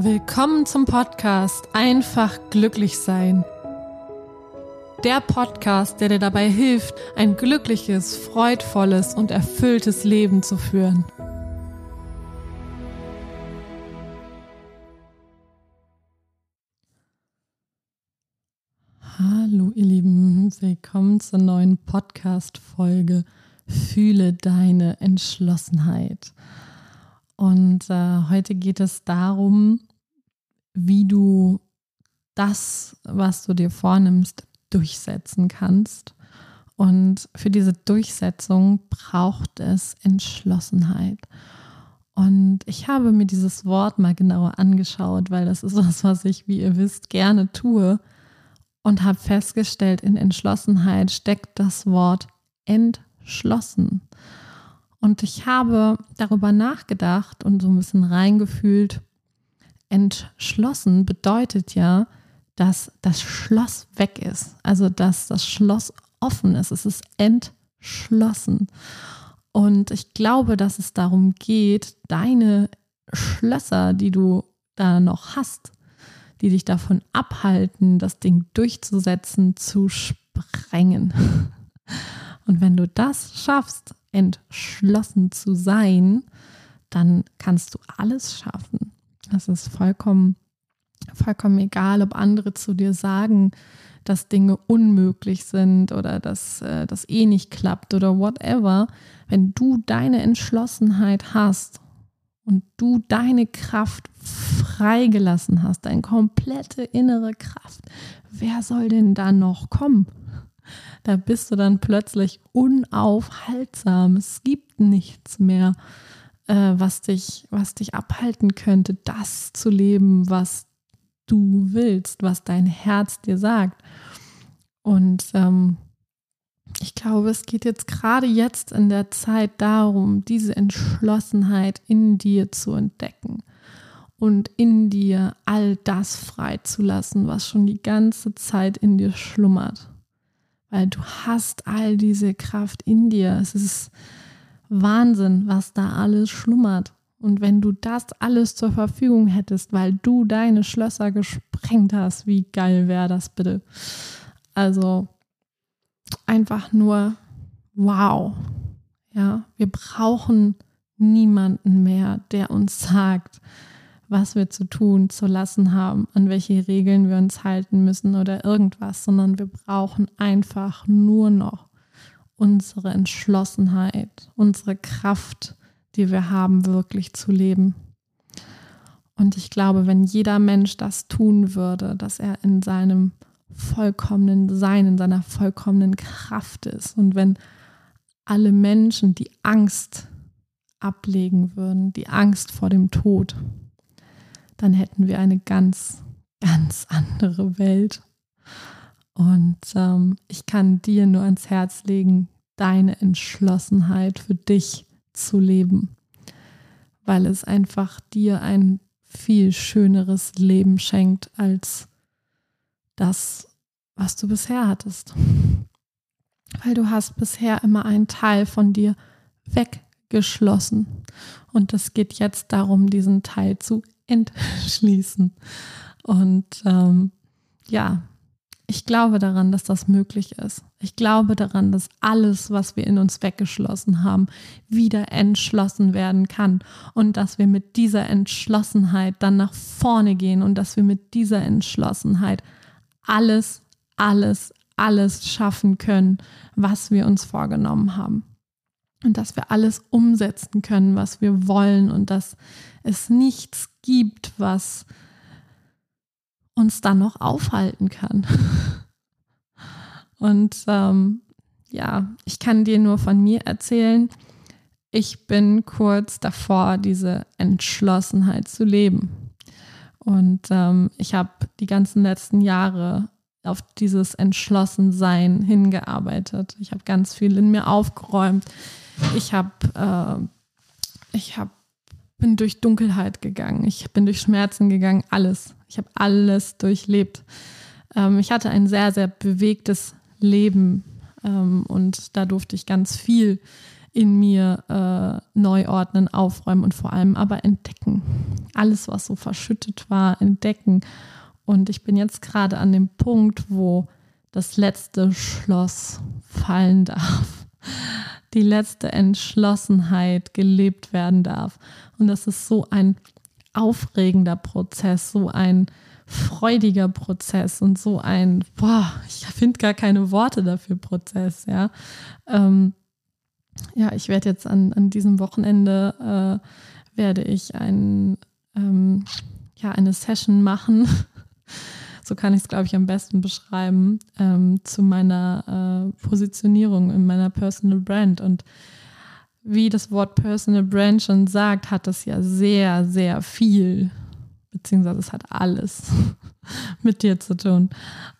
Willkommen zum Podcast Einfach glücklich sein. Der Podcast, der dir dabei hilft, ein glückliches, freudvolles und erfülltes Leben zu führen. Hallo ihr Lieben, willkommen zur neuen Podcast-Folge Fühle deine Entschlossenheit. Und äh, heute geht es darum, wie du das, was du dir vornimmst, durchsetzen kannst. Und für diese Durchsetzung braucht es Entschlossenheit. Und ich habe mir dieses Wort mal genauer angeschaut, weil das ist was, was ich, wie ihr wisst, gerne tue. Und habe festgestellt, in Entschlossenheit steckt das Wort entschlossen. Und ich habe darüber nachgedacht und so ein bisschen reingefühlt, entschlossen bedeutet ja, dass das Schloss weg ist. Also, dass das Schloss offen ist. Es ist entschlossen. Und ich glaube, dass es darum geht, deine Schlösser, die du da noch hast, die dich davon abhalten, das Ding durchzusetzen, zu sprengen. Und wenn du das schaffst, entschlossen zu sein, dann kannst du alles schaffen. Es ist vollkommen, vollkommen egal, ob andere zu dir sagen, dass Dinge unmöglich sind oder dass äh, das eh nicht klappt oder whatever. Wenn du deine Entschlossenheit hast und du deine Kraft freigelassen hast, deine komplette innere Kraft, wer soll denn da noch kommen? Da bist du dann plötzlich unaufhaltsam. Es gibt nichts mehr, was, dich, was dich abhalten könnte, das zu leben, was du willst, was dein Herz dir sagt. Und ähm, ich glaube, es geht jetzt gerade jetzt in der Zeit darum, diese Entschlossenheit in dir zu entdecken und in dir all das freizulassen, was schon die ganze Zeit in dir schlummert. Weil du hast all diese Kraft in dir. Es ist Wahnsinn, was da alles schlummert. Und wenn du das alles zur Verfügung hättest, weil du deine Schlösser gesprengt hast, wie geil wäre das bitte? Also einfach nur wow. Ja, wir brauchen niemanden mehr, der uns sagt, was wir zu tun, zu lassen haben, an welche Regeln wir uns halten müssen oder irgendwas, sondern wir brauchen einfach nur noch unsere Entschlossenheit, unsere Kraft, die wir haben, wirklich zu leben. Und ich glaube, wenn jeder Mensch das tun würde, dass er in seinem vollkommenen Sein, in seiner vollkommenen Kraft ist und wenn alle Menschen die Angst ablegen würden, die Angst vor dem Tod, dann hätten wir eine ganz, ganz andere Welt. Und ähm, ich kann dir nur ans Herz legen, deine Entschlossenheit für dich zu leben, weil es einfach dir ein viel schöneres Leben schenkt als das, was du bisher hattest. Weil du hast bisher immer einen Teil von dir weggeschlossen. Und es geht jetzt darum, diesen Teil zu entschließen. Und ähm, ja, ich glaube daran, dass das möglich ist. Ich glaube daran, dass alles, was wir in uns weggeschlossen haben, wieder entschlossen werden kann und dass wir mit dieser Entschlossenheit dann nach vorne gehen und dass wir mit dieser Entschlossenheit alles, alles, alles schaffen können, was wir uns vorgenommen haben. Und dass wir alles umsetzen können, was wir wollen und dass es nichts gibt, was uns dann noch aufhalten kann. Und ähm, ja, ich kann dir nur von mir erzählen, ich bin kurz davor, diese Entschlossenheit zu leben. Und ähm, ich habe die ganzen letzten Jahre auf dieses Entschlossensein hingearbeitet. Ich habe ganz viel in mir aufgeräumt. Ich habe, äh, ich habe, bin durch Dunkelheit gegangen. Ich bin durch Schmerzen gegangen. Alles. Ich habe alles durchlebt. Ähm, ich hatte ein sehr, sehr bewegtes Leben ähm, und da durfte ich ganz viel in mir äh, neu ordnen, aufräumen und vor allem aber entdecken. alles, was so verschüttet war, entdecken. Und ich bin jetzt gerade an dem Punkt, wo das letzte Schloss fallen darf, die letzte Entschlossenheit gelebt werden darf. Und das ist so ein aufregender Prozess, so ein freudiger Prozess und so ein, boah, ich finde gar keine Worte dafür Prozess, ja. Ähm, ja, ich werde jetzt an, an diesem Wochenende, äh, werde ich ein, ähm, ja, eine Session machen, so kann ich es, glaube ich, am besten beschreiben, ähm, zu meiner äh, Positionierung in meiner Personal Brand. Und wie das Wort Personal Brand schon sagt, hat das ja sehr, sehr viel beziehungsweise es hat alles mit dir zu tun.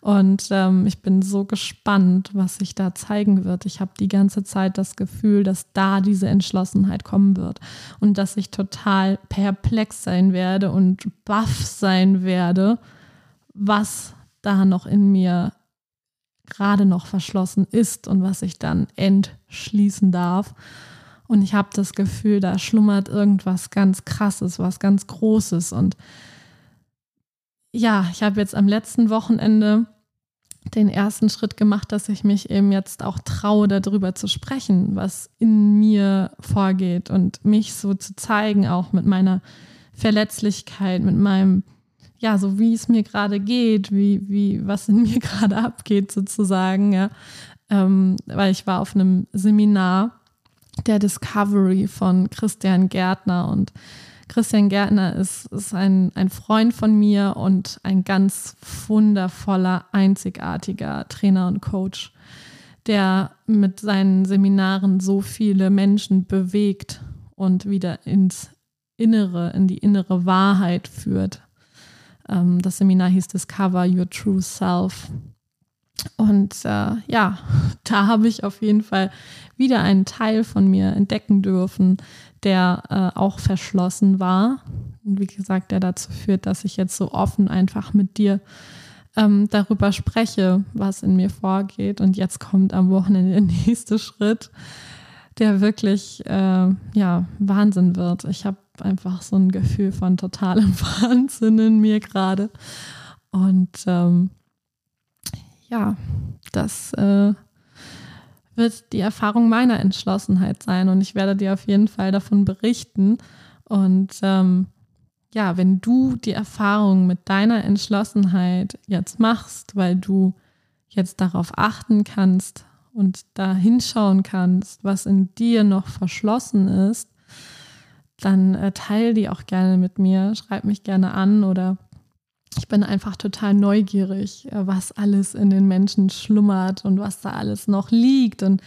Und ähm, ich bin so gespannt, was sich da zeigen wird. Ich habe die ganze Zeit das Gefühl, dass da diese Entschlossenheit kommen wird und dass ich total perplex sein werde und baff sein werde, was da noch in mir gerade noch verschlossen ist und was ich dann entschließen darf. Und ich habe das Gefühl, da schlummert irgendwas ganz Krasses, was ganz Großes. Und ja, ich habe jetzt am letzten Wochenende den ersten Schritt gemacht, dass ich mich eben jetzt auch traue, darüber zu sprechen, was in mir vorgeht und mich so zu zeigen, auch mit meiner Verletzlichkeit, mit meinem, ja, so wie es mir gerade geht, wie, wie, was in mir gerade abgeht, sozusagen, ja. Ähm, weil ich war auf einem Seminar der Discovery von Christian Gärtner. Und Christian Gärtner ist, ist ein, ein Freund von mir und ein ganz wundervoller, einzigartiger Trainer und Coach, der mit seinen Seminaren so viele Menschen bewegt und wieder ins Innere, in die innere Wahrheit führt. Ähm, das Seminar hieß Discover Your True Self. Und äh, ja, da habe ich auf jeden Fall wieder einen Teil von mir entdecken dürfen, der äh, auch verschlossen war. Und wie gesagt, der dazu führt, dass ich jetzt so offen einfach mit dir ähm, darüber spreche, was in mir vorgeht. Und jetzt kommt am Wochenende der nächste Schritt, der wirklich äh, ja, Wahnsinn wird. Ich habe einfach so ein Gefühl von totalem Wahnsinn in mir gerade. Und ähm, ja, das äh, wird die Erfahrung meiner Entschlossenheit sein und ich werde dir auf jeden Fall davon berichten. Und ähm, ja, wenn du die Erfahrung mit deiner Entschlossenheit jetzt machst, weil du jetzt darauf achten kannst und da hinschauen kannst, was in dir noch verschlossen ist, dann äh, teile die auch gerne mit mir, schreib mich gerne an oder ich bin einfach total neugierig, äh, was alles in den Menschen schlummert und was da alles noch liegt. Und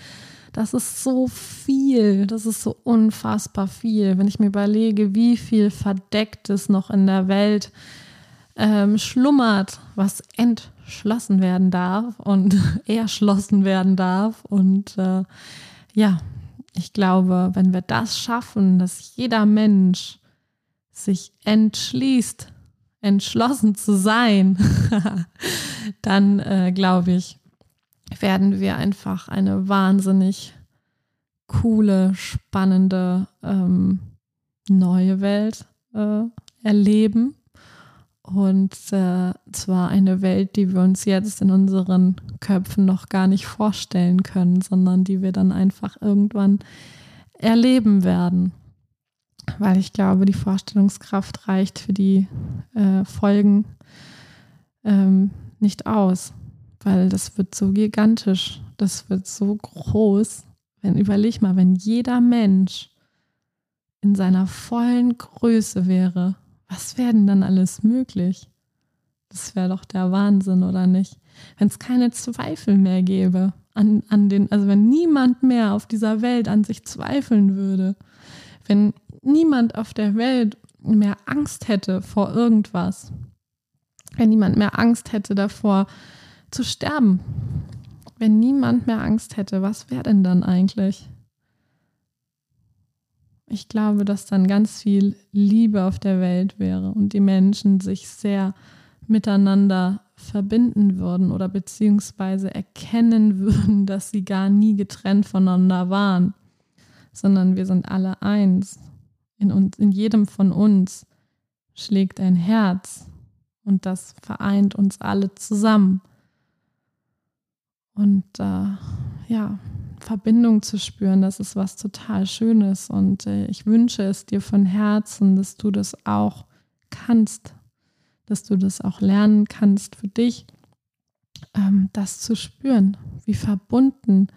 das ist so viel, das ist so unfassbar viel. Wenn ich mir überlege, wie viel Verdecktes noch in der Welt ähm, schlummert, was entschlossen werden darf und erschlossen werden darf. Und äh, ja, ich glaube, wenn wir das schaffen, dass jeder Mensch sich entschließt, entschlossen zu sein, dann äh, glaube ich, werden wir einfach eine wahnsinnig coole, spannende ähm, neue Welt äh, erleben. Und äh, zwar eine Welt, die wir uns jetzt in unseren Köpfen noch gar nicht vorstellen können, sondern die wir dann einfach irgendwann erleben werden. Weil ich glaube, die Vorstellungskraft reicht für die äh, Folgen ähm, nicht aus, weil das wird so gigantisch, das wird so groß. Wenn überleg mal, wenn jeder Mensch in seiner vollen Größe wäre, was wäre denn dann alles möglich? Das wäre doch der Wahnsinn, oder nicht? Wenn es keine Zweifel mehr gäbe an, an den, also wenn niemand mehr auf dieser Welt an sich zweifeln würde, wenn niemand auf der Welt mehr Angst hätte vor irgendwas, wenn niemand mehr Angst hätte davor zu sterben, wenn niemand mehr Angst hätte, was wäre denn dann eigentlich? Ich glaube, dass dann ganz viel Liebe auf der Welt wäre und die Menschen sich sehr miteinander verbinden würden oder beziehungsweise erkennen würden, dass sie gar nie getrennt voneinander waren, sondern wir sind alle eins in, uns, in jedem von uns schlägt ein Herz und das vereint uns alle zusammen. Und äh, ja, Verbindung zu spüren, das ist was total Schönes. Und äh, ich wünsche es dir von Herzen, dass du das auch kannst, dass du das auch lernen kannst für dich, ähm, das zu spüren, wie verbunden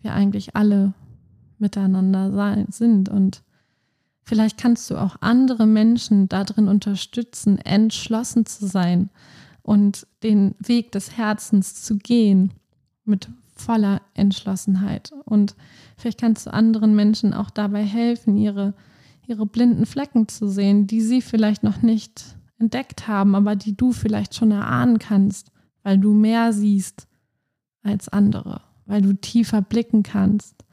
wir eigentlich alle miteinander sein, sind. Und vielleicht kannst du auch andere Menschen darin unterstützen, entschlossen zu sein und den Weg des Herzens zu gehen mit voller Entschlossenheit. Und vielleicht kannst du anderen Menschen auch dabei helfen, ihre, ihre blinden Flecken zu sehen, die sie vielleicht noch nicht entdeckt haben, aber die du vielleicht schon erahnen kannst, weil du mehr siehst als andere, weil du tiefer blicken kannst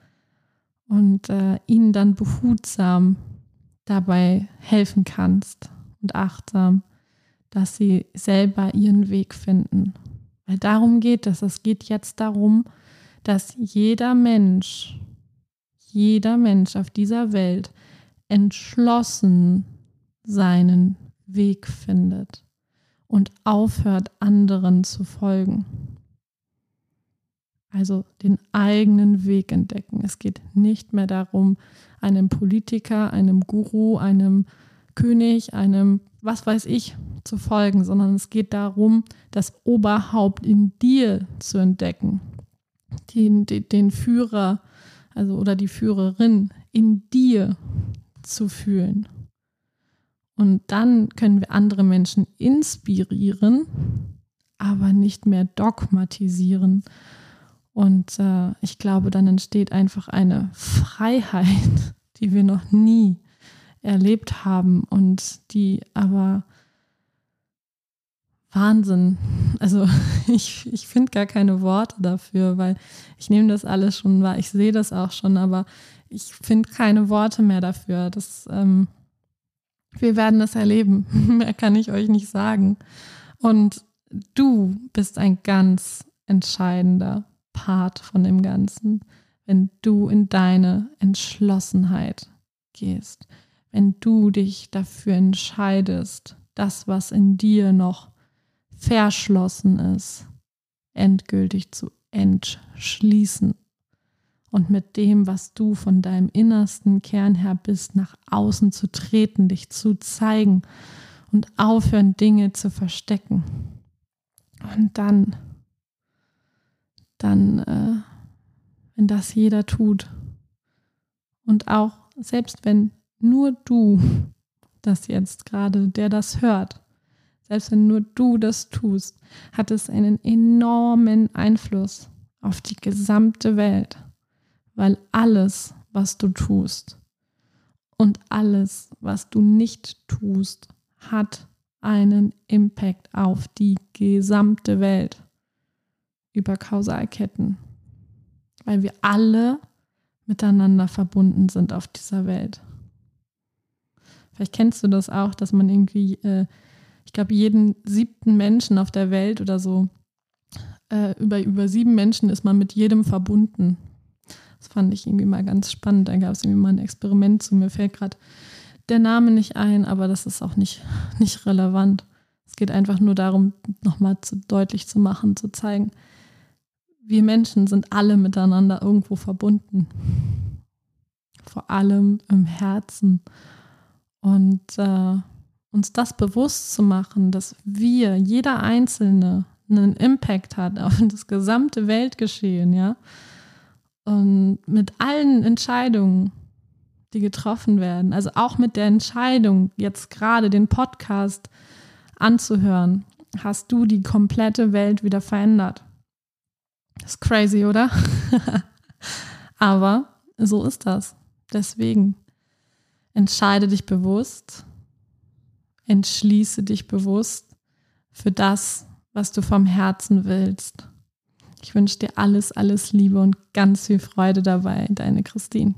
und äh, ihnen dann behutsam dabei helfen kannst und achtsam, dass sie selber ihren Weg finden. Weil darum geht es. Es geht jetzt darum, dass jeder Mensch, jeder Mensch auf dieser Welt entschlossen seinen Weg findet und aufhört, anderen zu folgen. Also den eigenen Weg entdecken. Es geht nicht mehr darum, einem Politiker, einem Guru, einem König, einem was weiß ich zu folgen, sondern es geht darum, das Oberhaupt in dir zu entdecken. Den, den, den Führer, also oder die Führerin in dir zu fühlen. Und dann können wir andere Menschen inspirieren, aber nicht mehr dogmatisieren. Und äh, ich glaube, dann entsteht einfach eine Freiheit, die wir noch nie erlebt haben und die aber Wahnsinn. Also ich, ich finde gar keine Worte dafür, weil ich nehme das alles schon wahr. Ich sehe das auch schon, aber ich finde keine Worte mehr dafür. Das, ähm, wir werden es erleben. mehr kann ich euch nicht sagen. Und du bist ein ganz entscheidender Part von dem Ganzen, wenn du in deine Entschlossenheit gehst, wenn du dich dafür entscheidest, das, was in dir noch verschlossen ist, endgültig zu entschließen und mit dem, was du von deinem innersten Kern her bist, nach außen zu treten, dich zu zeigen und aufhören, Dinge zu verstecken. Und dann dann, äh, wenn das jeder tut und auch selbst wenn nur du das jetzt gerade, der das hört, selbst wenn nur du das tust, hat es einen enormen Einfluss auf die gesamte Welt, weil alles, was du tust und alles, was du nicht tust, hat einen Impact auf die gesamte Welt über Kausalketten, weil wir alle miteinander verbunden sind auf dieser Welt. Vielleicht kennst du das auch, dass man irgendwie, äh, ich glaube, jeden siebten Menschen auf der Welt oder so, äh, über, über sieben Menschen ist man mit jedem verbunden. Das fand ich irgendwie mal ganz spannend. Da gab es irgendwie mal ein Experiment zu. Mir fällt gerade der Name nicht ein, aber das ist auch nicht, nicht relevant. Es geht einfach nur darum, nochmal zu, deutlich zu machen, zu zeigen, wir Menschen sind alle miteinander irgendwo verbunden. Vor allem im Herzen. Und äh, uns das bewusst zu machen, dass wir, jeder Einzelne, einen Impact hat auf das gesamte Weltgeschehen, ja. Und mit allen Entscheidungen, die getroffen werden, also auch mit der Entscheidung, jetzt gerade den Podcast anzuhören, hast du die komplette Welt wieder verändert. Das ist crazy, oder? Aber so ist das. Deswegen entscheide dich bewusst, entschließe dich bewusst für das, was du vom Herzen willst. Ich wünsche dir alles, alles Liebe und ganz viel Freude dabei, deine Christine.